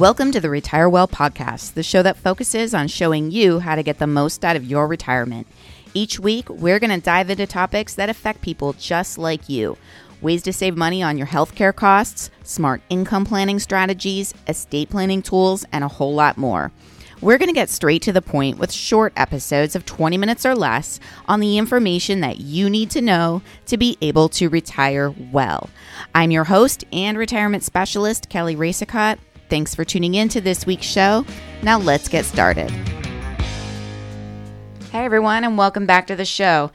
Welcome to the Retire Well podcast, the show that focuses on showing you how to get the most out of your retirement. Each week, we're going to dive into topics that affect people just like you ways to save money on your healthcare costs, smart income planning strategies, estate planning tools, and a whole lot more. We're going to get straight to the point with short episodes of 20 minutes or less on the information that you need to know to be able to retire well. I'm your host and retirement specialist, Kelly Racicott. Thanks for tuning in to this week's show. Now let's get started. Hey everyone, and welcome back to the show.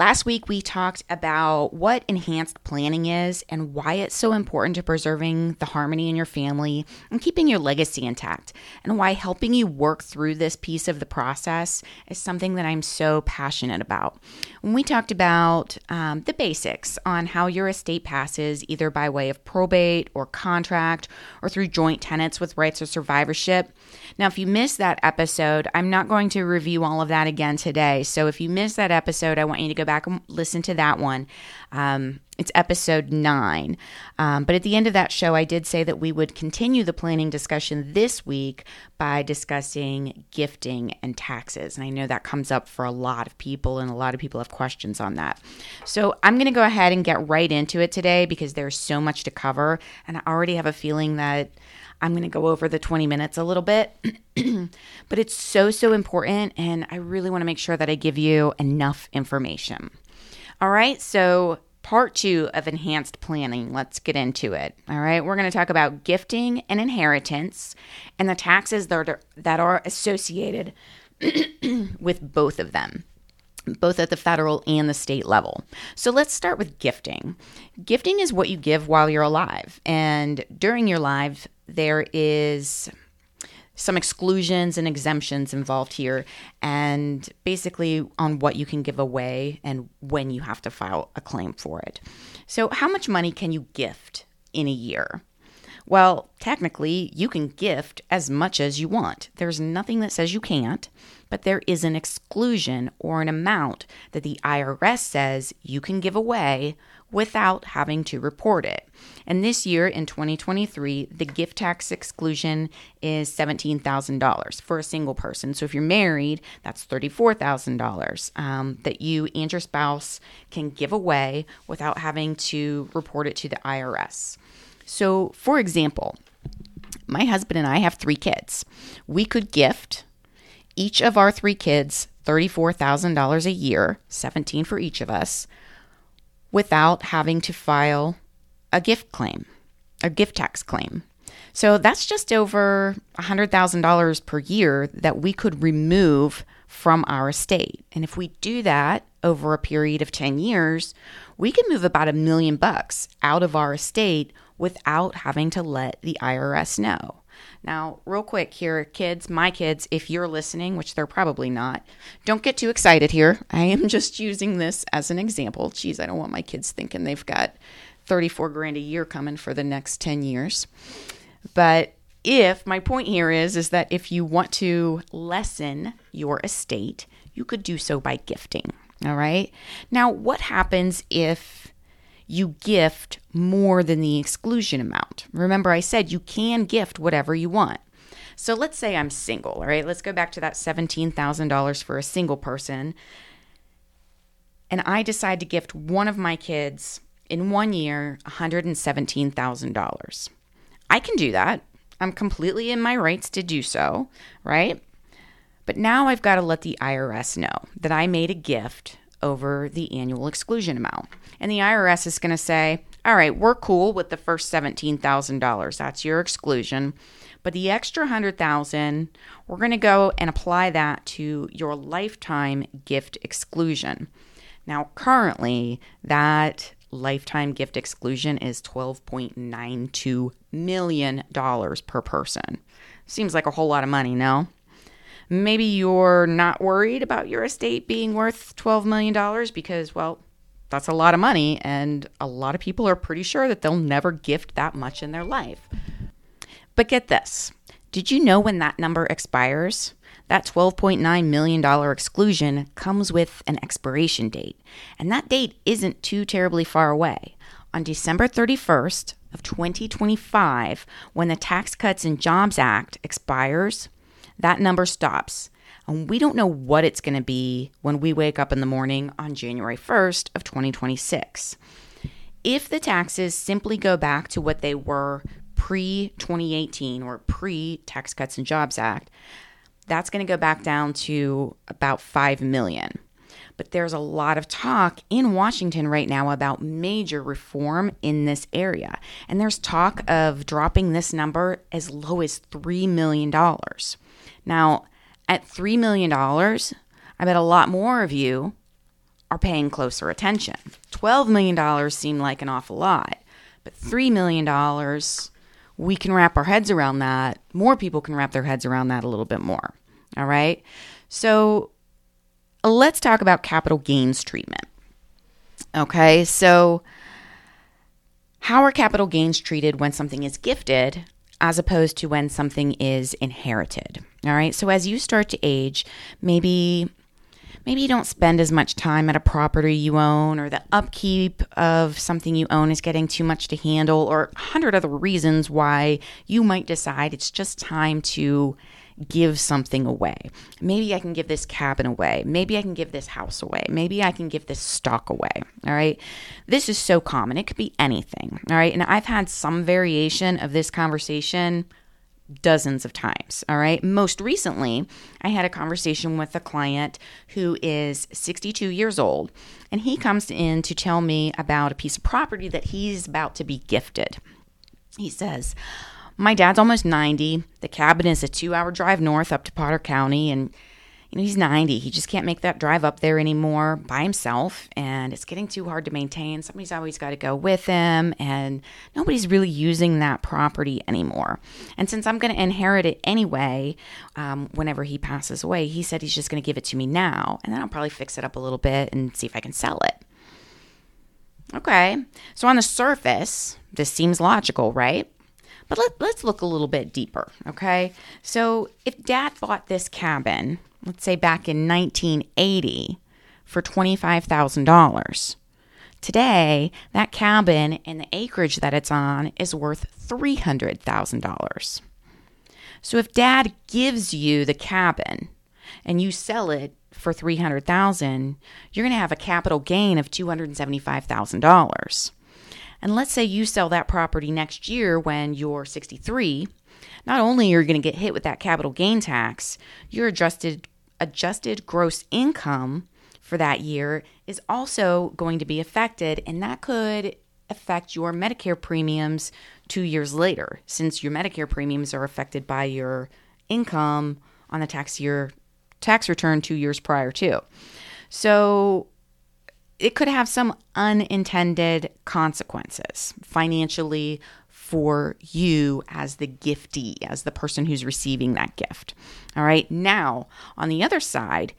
Last week we talked about what enhanced planning is and why it's so important to preserving the harmony in your family and keeping your legacy intact, and why helping you work through this piece of the process is something that I'm so passionate about. When we talked about um, the basics on how your estate passes, either by way of probate or contract or through joint tenants with rights of survivorship. Now, if you missed that episode, I'm not going to review all of that again today. So if you missed that episode, I want you to go back and listen to that one. Um, it's episode nine. Um, but at the end of that show, I did say that we would continue the planning discussion this week by discussing gifting and taxes. And I know that comes up for a lot of people, and a lot of people have questions on that. So I'm going to go ahead and get right into it today because there's so much to cover. And I already have a feeling that I'm going to go over the 20 minutes a little bit, but it's so, so important. And I really want to make sure that I give you enough information. All right. So, part two of enhanced planning. Let's get into it. All right. We're going to talk about gifting and inheritance and the taxes that are, that are associated with both of them both at the federal and the state level. So let's start with gifting. Gifting is what you give while you're alive. And during your life, there is some exclusions and exemptions involved here, and basically on what you can give away and when you have to file a claim for it. So, how much money can you gift in a year? Well, technically, you can gift as much as you want. There's nothing that says you can't, but there is an exclusion or an amount that the IRS says you can give away without having to report it. And this year in 2023, the gift tax exclusion is $17,000 for a single person. So if you're married, that's $34,000 um, that you and your spouse can give away without having to report it to the IRS. So, for example, my husband and I have three kids. We could gift each of our three kids $34,000 a year, 17 for each of us, without having to file a gift claim, a gift tax claim. So that's just over $100,000 per year that we could remove from our estate. And if we do that over a period of 10 years, we can move about a million bucks out of our estate without having to let the IRS know. Now, real quick here, kids, my kids, if you're listening, which they're probably not, don't get too excited here. I am just using this as an example. Geez, I don't want my kids thinking they've got 34 grand a year coming for the next 10 years. But if my point here is is that if you want to lessen your estate, you could do so by gifting. All right? Now, what happens if you gift more than the exclusion amount. Remember, I said you can gift whatever you want. So let's say I'm single, all right? Let's go back to that $17,000 for a single person. And I decide to gift one of my kids in one year $117,000. I can do that. I'm completely in my rights to do so, right? But now I've got to let the IRS know that I made a gift over the annual exclusion amount. And the IRS is going to say, all right, we're cool with the first $17,000. That's your exclusion. But the extra 100,000, we're going to go and apply that to your lifetime gift exclusion. Now, currently, that lifetime gift exclusion is $12.92 million per person. Seems like a whole lot of money, no? Maybe you're not worried about your estate being worth $12 million because, well, that's a lot of money, and a lot of people are pretty sure that they'll never gift that much in their life. But get this did you know when that number expires? That $12.9 million exclusion comes with an expiration date, and that date isn't too terribly far away. On December 31st of 2025, when the Tax Cuts and Jobs Act expires, that number stops. And we don't know what it's going to be when we wake up in the morning on January 1st of 2026. If the taxes simply go back to what they were pre 2018 or pre Tax Cuts and Jobs Act, that's going to go back down to about 5 million. But there's a lot of talk in Washington right now about major reform in this area. And there's talk of dropping this number as low as $3 million. Now, at $3 million, I bet a lot more of you are paying closer attention. $12 million seem like an awful lot, but $3 million, we can wrap our heads around that. More people can wrap their heads around that a little bit more. All right. So uh, let's talk about capital gains treatment. Okay, so how are capital gains treated when something is gifted as opposed to when something is inherited? All right, so as you start to age, maybe maybe you don't spend as much time at a property you own or the upkeep of something you own is getting too much to handle or a hundred other reasons why you might decide it's just time to give something away. Maybe I can give this cabin away. Maybe I can give this house away. Maybe I can give this stock away. All right. This is so common. It could be anything. All right. And I've had some variation of this conversation dozens of times. All right. Most recently, I had a conversation with a client who is 62 years old, and he comes in to tell me about a piece of property that he's about to be gifted. He says, my dad's almost 90. The cabin is a two hour drive north up to Potter County. And, you know, he's 90. He just can't make that drive up there anymore by himself. And it's getting too hard to maintain. Somebody's always got to go with him. And nobody's really using that property anymore. And since I'm going to inherit it anyway, um, whenever he passes away, he said he's just going to give it to me now. And then I'll probably fix it up a little bit and see if I can sell it. Okay. So on the surface, this seems logical, right? But let, let's look a little bit deeper, okay? So if dad bought this cabin, let's say back in 1980, for $25,000, today that cabin and the acreage that it's on is worth $300,000. So if dad gives you the cabin and you sell it for 300,000, you're going to have a capital gain of $275,000. And let's say you sell that property next year when you're 63, not only are you going to get hit with that capital gain tax, your adjusted adjusted gross income for that year is also going to be affected and that could affect your Medicare premiums 2 years later since your Medicare premiums are affected by your income on the tax year tax return 2 years prior to. So it could have some unintended consequences financially for you as the giftee, as the person who's receiving that gift. All right. Now, on the other side,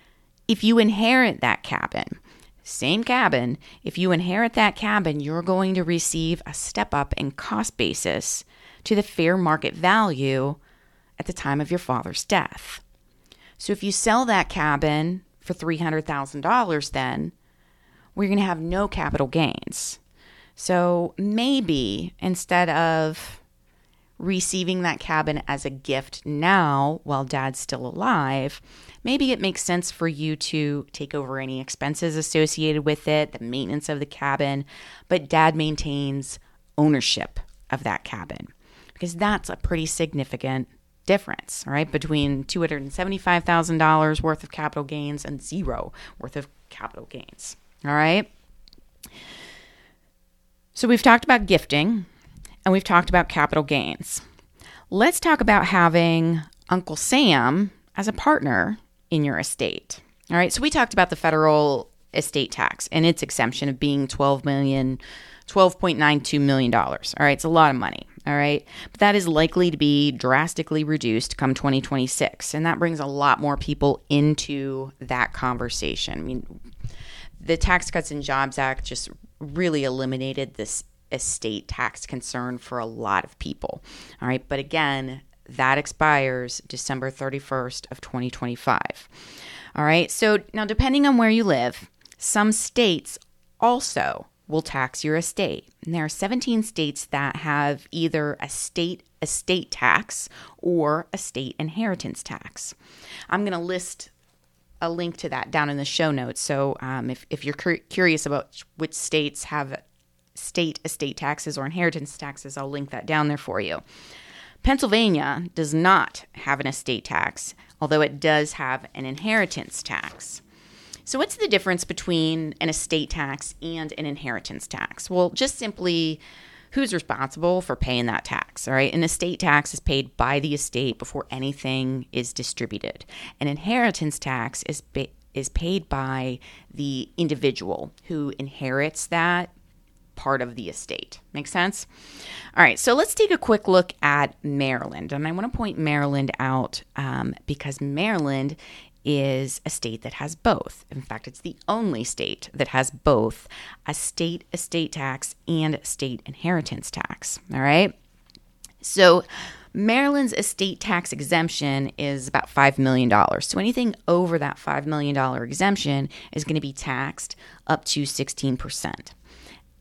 if you inherit that cabin, same cabin, if you inherit that cabin, you're going to receive a step up in cost basis to the fair market value at the time of your father's death. So if you sell that cabin for $300,000, then we're going to have no capital gains. So maybe instead of receiving that cabin as a gift now while dad's still alive, maybe it makes sense for you to take over any expenses associated with it, the maintenance of the cabin, but dad maintains ownership of that cabin because that's a pretty significant difference, right? Between $275,000 worth of capital gains and zero worth of capital gains. All right. So we've talked about gifting and we've talked about capital gains. Let's talk about having Uncle Sam as a partner in your estate. All right. So we talked about the federal estate tax and its exemption of being 12 million 12.92 million dollars. All right, it's a lot of money. All right. But that is likely to be drastically reduced come 2026. And that brings a lot more people into that conversation. I mean, the Tax Cuts and Jobs Act just really eliminated this estate tax concern for a lot of people. All right, but again, that expires December 31st of 2025. All right. So now depending on where you live, some states also will tax your estate. And there are 17 states that have either a state estate tax or a state inheritance tax. I'm going to list a link to that down in the show notes. So um, if, if you're cur- curious about which states have state estate taxes or inheritance taxes, I'll link that down there for you. Pennsylvania does not have an estate tax, although it does have an inheritance tax. So, what's the difference between an estate tax and an inheritance tax? Well, just simply who's responsible for paying that tax, all right? An estate tax is paid by the estate before anything is distributed. An inheritance tax is ba- is paid by the individual who inherits that part of the estate. Make sense? All right, so let's take a quick look at Maryland. And I want to point Maryland out um, because Maryland is a state that has both. In fact, it's the only state that has both a state estate tax and state inheritance tax. All right. So, Maryland's estate tax exemption is about $5 million. So, anything over that $5 million exemption is going to be taxed up to 16%.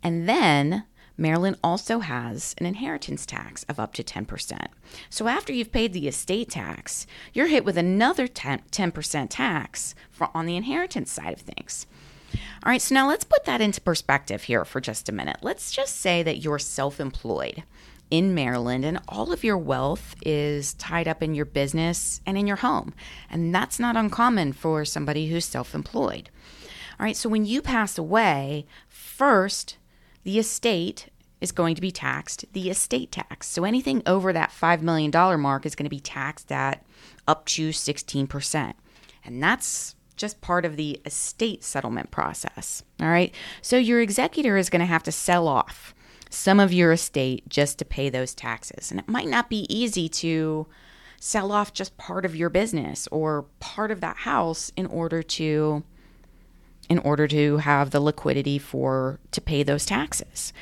And then Maryland also has an inheritance tax of up to 10%. So after you've paid the estate tax, you're hit with another 10, percent tax for, on the inheritance side of things. All right, so now let's put that into perspective here for just a minute. Let's just say that you're self employed in Maryland and all of your wealth is tied up in your business and in your home. And that's not uncommon for somebody who's self employed. All right, so when you pass away, first, the estate is going to be taxed the estate tax. So anything over that $5 million mark is going to be taxed at up to 16%. And that's just part of the estate settlement process. All right. So your executor is going to have to sell off some of your estate just to pay those taxes. And it might not be easy to sell off just part of your business or part of that house in order to in order to have the liquidity for to pay those taxes.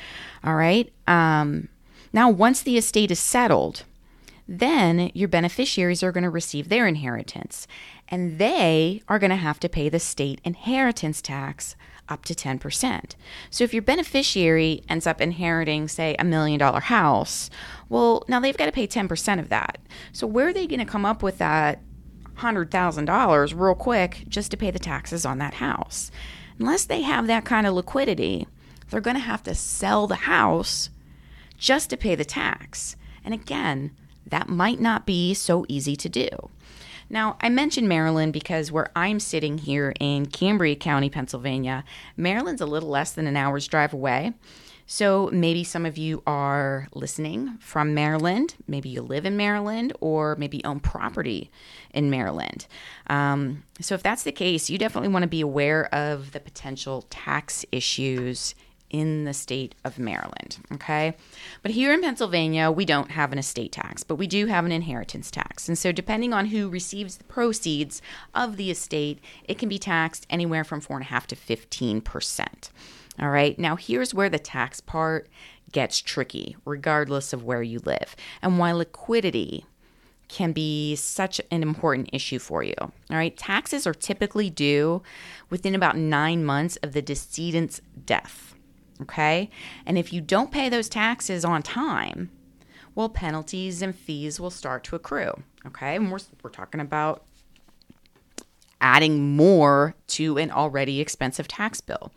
All right. Um, now, once the estate is settled, then your beneficiaries are going to receive their inheritance, and they are going to have to pay the state inheritance tax up to 10%. So if your beneficiary ends up inheriting, say, a million dollar house, well, now they've got to pay 10% of that. So where are they going to come up with that $100,000 real quick just to pay the taxes on that house. Unless they have that kind of liquidity, they're going to have to sell the house just to pay the tax. And again, that might not be so easy to do. Now, I mentioned Maryland because where I'm sitting here in Cambria County, Pennsylvania, Maryland's a little less than an hour's drive away. So maybe some of you are listening from Maryland. Maybe you live in Maryland or maybe own property in Maryland. Um, so if that's the case, you definitely want to be aware of the potential tax issues in the state of Maryland. Okay. But here in Pennsylvania, we don't have an estate tax, but we do have an inheritance tax. And so, depending on who receives the proceeds of the estate, it can be taxed anywhere from 4.5 to 15%. All right. Now, here's where the tax part gets tricky, regardless of where you live, and why liquidity can be such an important issue for you. All right. Taxes are typically due within about nine months of the decedent's death. Okay. And if you don't pay those taxes on time, well, penalties and fees will start to accrue. Okay. And we're, we're talking about adding more to an already expensive tax bill.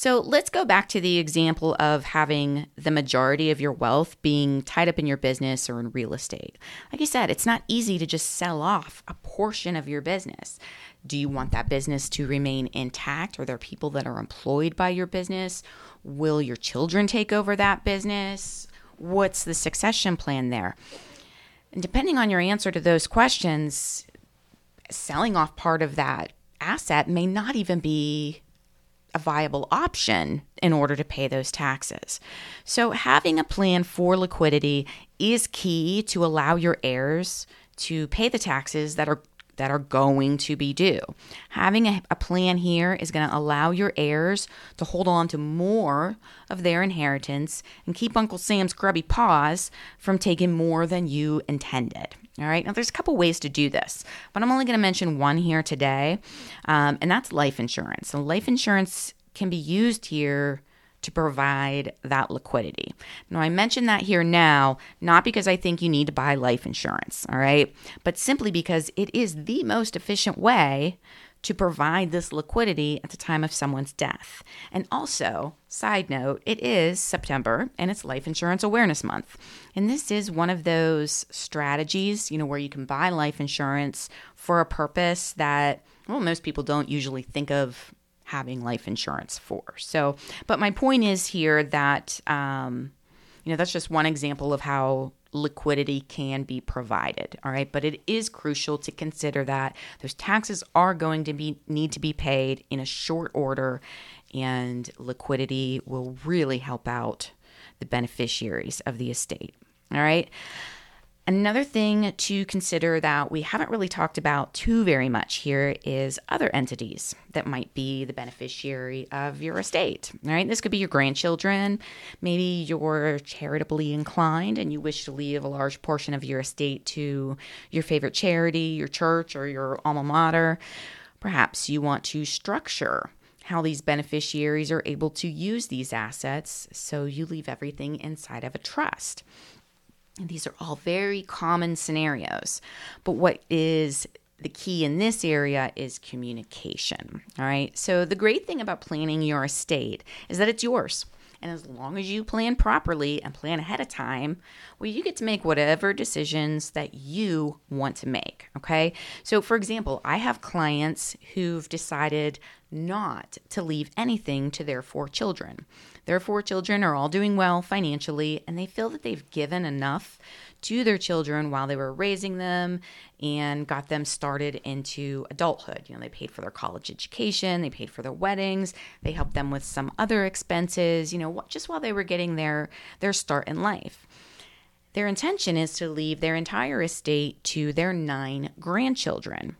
So let's go back to the example of having the majority of your wealth being tied up in your business or in real estate. Like I said, it's not easy to just sell off a portion of your business. Do you want that business to remain intact? Are there people that are employed by your business? Will your children take over that business? What's the succession plan there? And depending on your answer to those questions, selling off part of that asset may not even be a viable option in order to pay those taxes. So, having a plan for liquidity is key to allow your heirs to pay the taxes that are that are going to be due. Having a, a plan here is going to allow your heirs to hold on to more of their inheritance and keep Uncle Sam's grubby paws from taking more than you intended. All right, now there's a couple ways to do this, but I'm only going to mention one here today, um, and that's life insurance. So, life insurance can be used here to provide that liquidity. Now, I mention that here now, not because I think you need to buy life insurance, all right, but simply because it is the most efficient way to provide this liquidity at the time of someone's death. And also, side note, it is September and it's Life Insurance Awareness Month. And this is one of those strategies, you know, where you can buy life insurance for a purpose that, well, most people don't usually think of having life insurance for. So, but my point is here that, um, you know, that's just one example of how liquidity can be provided all right? But it is crucial to consider that those taxes are going to be need to be paid in a short order and liquidity will really help out the beneficiaries of the estate all right Another thing to consider that we haven't really talked about too very much here is other entities that might be the beneficiary of your estate. Right, this could be your grandchildren. Maybe you're charitably inclined and you wish to leave a large portion of your estate to your favorite charity, your church, or your alma mater. Perhaps you want to structure how these beneficiaries are able to use these assets so you leave everything inside of a trust. And these are all very common scenarios. But what is the key in this area is communication. All right. So, the great thing about planning your estate is that it's yours. And as long as you plan properly and plan ahead of time, well, you get to make whatever decisions that you want to make. Okay. So, for example, I have clients who've decided not to leave anything to their four children. Their four children are all doing well financially, and they feel that they've given enough to their children while they were raising them and got them started into adulthood. You know, they paid for their college education, they paid for their weddings, they helped them with some other expenses, you know, just while they were getting their their start in life. Their intention is to leave their entire estate to their nine grandchildren.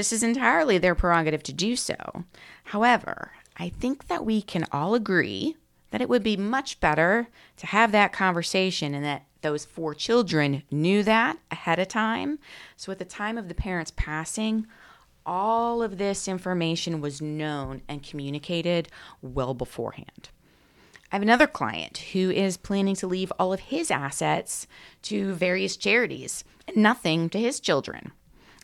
This is entirely their prerogative to do so. However, I think that we can all agree that it would be much better to have that conversation and that those four children knew that ahead of time. So at the time of the parents passing, all of this information was known and communicated well beforehand. I have another client who is planning to leave all of his assets to various charities and nothing to his children.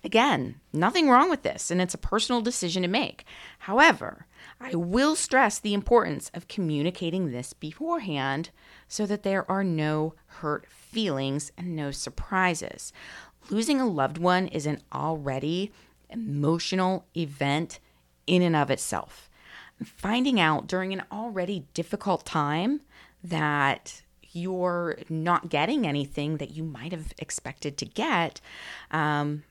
Again, nothing wrong with this, and it's a personal decision to make. However, I will stress the importance of communicating this beforehand so that there are no hurt feelings and no surprises. Losing a loved one is an already emotional event in and of itself. Finding out during an already difficult time that you're not getting anything that you might have expected to get um,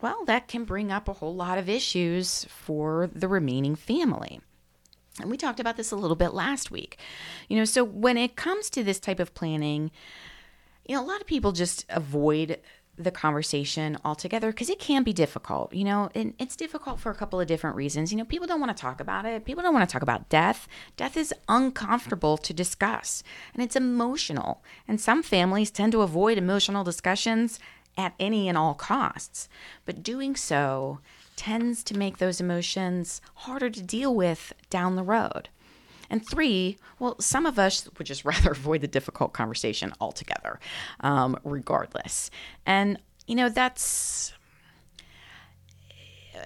well, that can bring up a whole lot of issues for the remaining family. And we talked about this a little bit last week. You know, so when it comes to this type of planning, you know, a lot of people just avoid the conversation altogether because it can be difficult, you know, and it's difficult for a couple of different reasons. You know, people don't want to talk about it. People don't want to talk about death. Death is uncomfortable to discuss and it's emotional. And some families tend to avoid emotional discussions at any and all costs. But doing so tends to make those emotions harder to deal with down the road. And three, well, some of us would just rather avoid the difficult conversation altogether, um, regardless. And, you know, that's,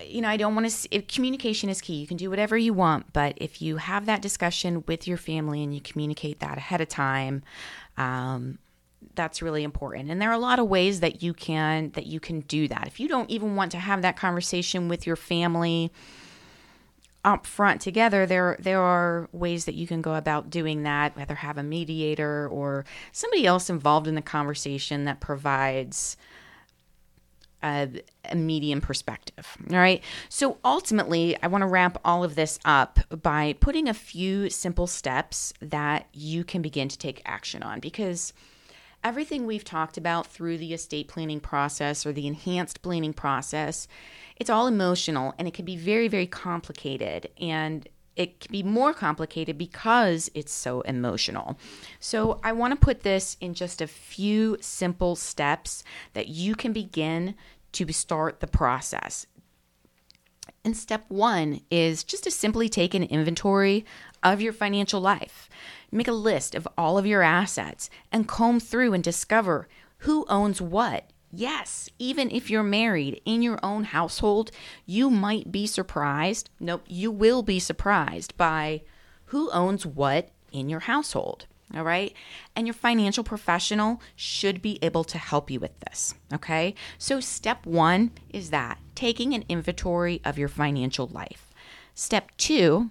you know, I don't want to, communication is key. You can do whatever you want, but if you have that discussion with your family and you communicate that ahead of time, um, that's really important. And there are a lot of ways that you can that you can do that. If you don't even want to have that conversation with your family up front together there there are ways that you can go about doing that whether have a mediator or somebody else involved in the conversation that provides a, a medium perspective all right? So ultimately i want to wrap all of this up by putting a few simple steps that you can begin to take action on because everything we've talked about through the estate planning process or the enhanced planning process, it's all emotional and it can be very, very complicated. And it can be more complicated because it's so emotional. So, I want to put this in just a few simple steps that you can begin to start the process. And step one is just to simply take an inventory of your financial life. Make a list of all of your assets and comb through and discover who owns what. Yes, even if you're married in your own household, you might be surprised. Nope, you will be surprised by who owns what in your household. All right. And your financial professional should be able to help you with this. Okay. So, step one is that taking an inventory of your financial life. Step two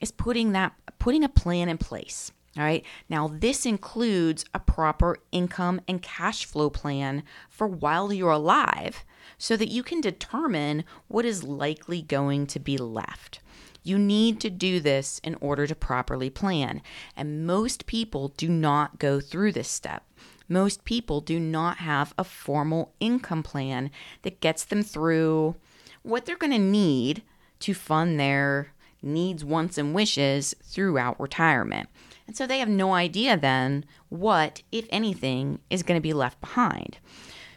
is putting that, putting a plan in place. All right. Now, this includes a proper income and cash flow plan for while you're alive so that you can determine what is likely going to be left. You need to do this in order to properly plan. And most people do not go through this step. Most people do not have a formal income plan that gets them through what they're going to need to fund their needs, wants, and wishes throughout retirement. And so they have no idea then what, if anything, is going to be left behind.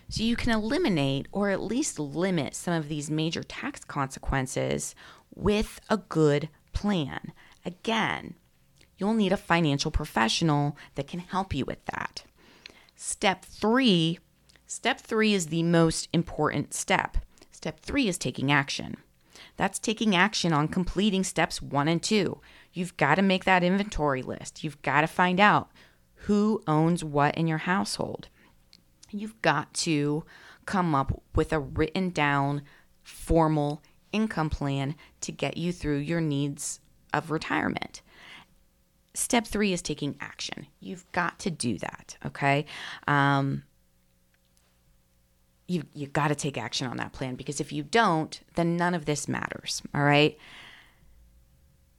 So you can eliminate or at least limit some of these major tax consequences with a good plan. Again, you'll need a financial professional that can help you with that. Step three step three is the most important step. Step three is taking action. That's taking action on completing steps one and two. You've got to make that inventory list. You've got to find out who owns what in your household. You've got to come up with a written down formal income plan to get you through your needs of retirement. Step three is taking action. You've got to do that, okay? Um, you you got to take action on that plan because if you don't, then none of this matters, all right?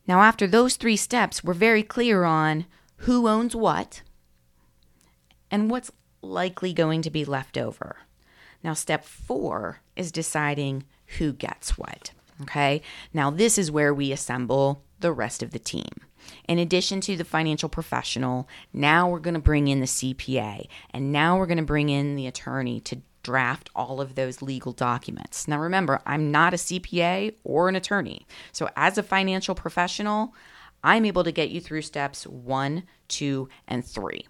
Now, after those three steps, we're very clear on who owns what and what's likely going to be left over. Now, step four is deciding who gets what. Okay. Now, this is where we assemble the rest of the team. In addition to the financial professional, now we're going to bring in the CPA and now we're going to bring in the attorney to draft all of those legal documents. Now, remember, I'm not a CPA or an attorney. So, as a financial professional, I'm able to get you through steps one, two, and three.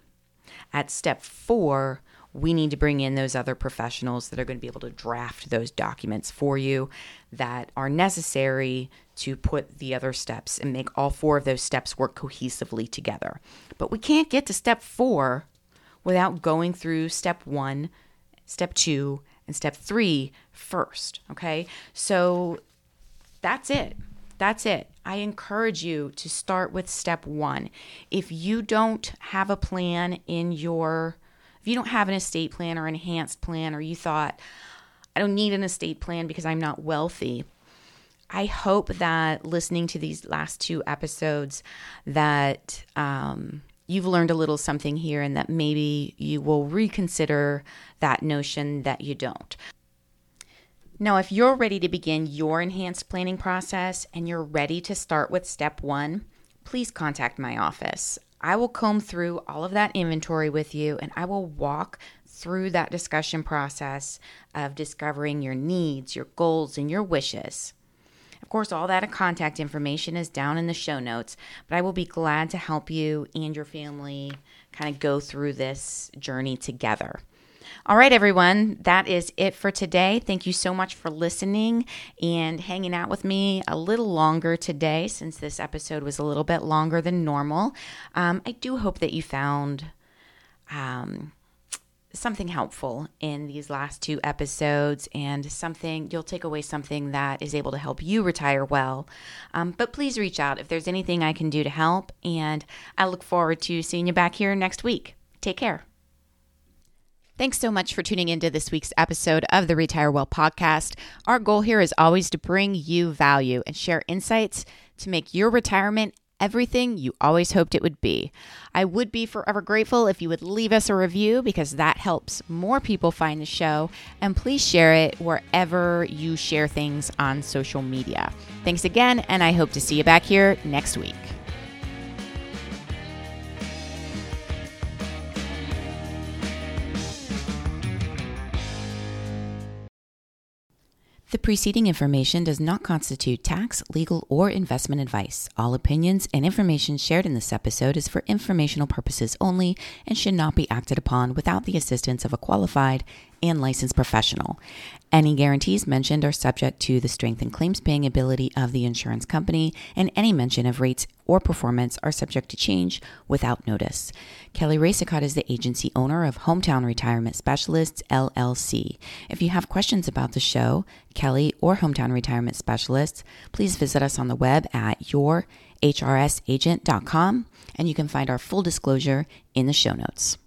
At step four, we need to bring in those other professionals that are going to be able to draft those documents for you that are necessary to put the other steps and make all four of those steps work cohesively together. But we can't get to step four without going through step one, step two, and step three first. Okay. So that's it. That's it. I encourage you to start with step one. If you don't have a plan in your if you don't have an estate plan or enhanced plan, or you thought, I don't need an estate plan because I'm not wealthy, I hope that listening to these last two episodes that um, you've learned a little something here and that maybe you will reconsider that notion that you don't. Now, if you're ready to begin your enhanced planning process and you're ready to start with step one, please contact my office. I will comb through all of that inventory with you and I will walk through that discussion process of discovering your needs, your goals, and your wishes. Of course, all that contact information is down in the show notes, but I will be glad to help you and your family kind of go through this journey together. All right, everyone, that is it for today. Thank you so much for listening and hanging out with me a little longer today since this episode was a little bit longer than normal. Um, I do hope that you found. Um, something helpful in these last two episodes and something you'll take away something that is able to help you retire well. Um, but please reach out if there's anything I can do to help. And I look forward to seeing you back here next week. Take care. Thanks so much for tuning into this week's episode of the Retire Well podcast. Our goal here is always to bring you value and share insights to make your retirement everything you always hoped it would be. I would be forever grateful if you would leave us a review because that helps more people find the show. And please share it wherever you share things on social media. Thanks again, and I hope to see you back here next week. The preceding information does not constitute tax, legal, or investment advice. All opinions and information shared in this episode is for informational purposes only and should not be acted upon without the assistance of a qualified and licensed professional. Any guarantees mentioned are subject to the strength and claims paying ability of the insurance company, and any mention of rates or performance are subject to change without notice. Kelly Racicot is the agency owner of Hometown Retirement Specialists, LLC. If you have questions about the show, Kelly, or Hometown Retirement Specialists, please visit us on the web at yourhrsagent.com, and you can find our full disclosure in the show notes.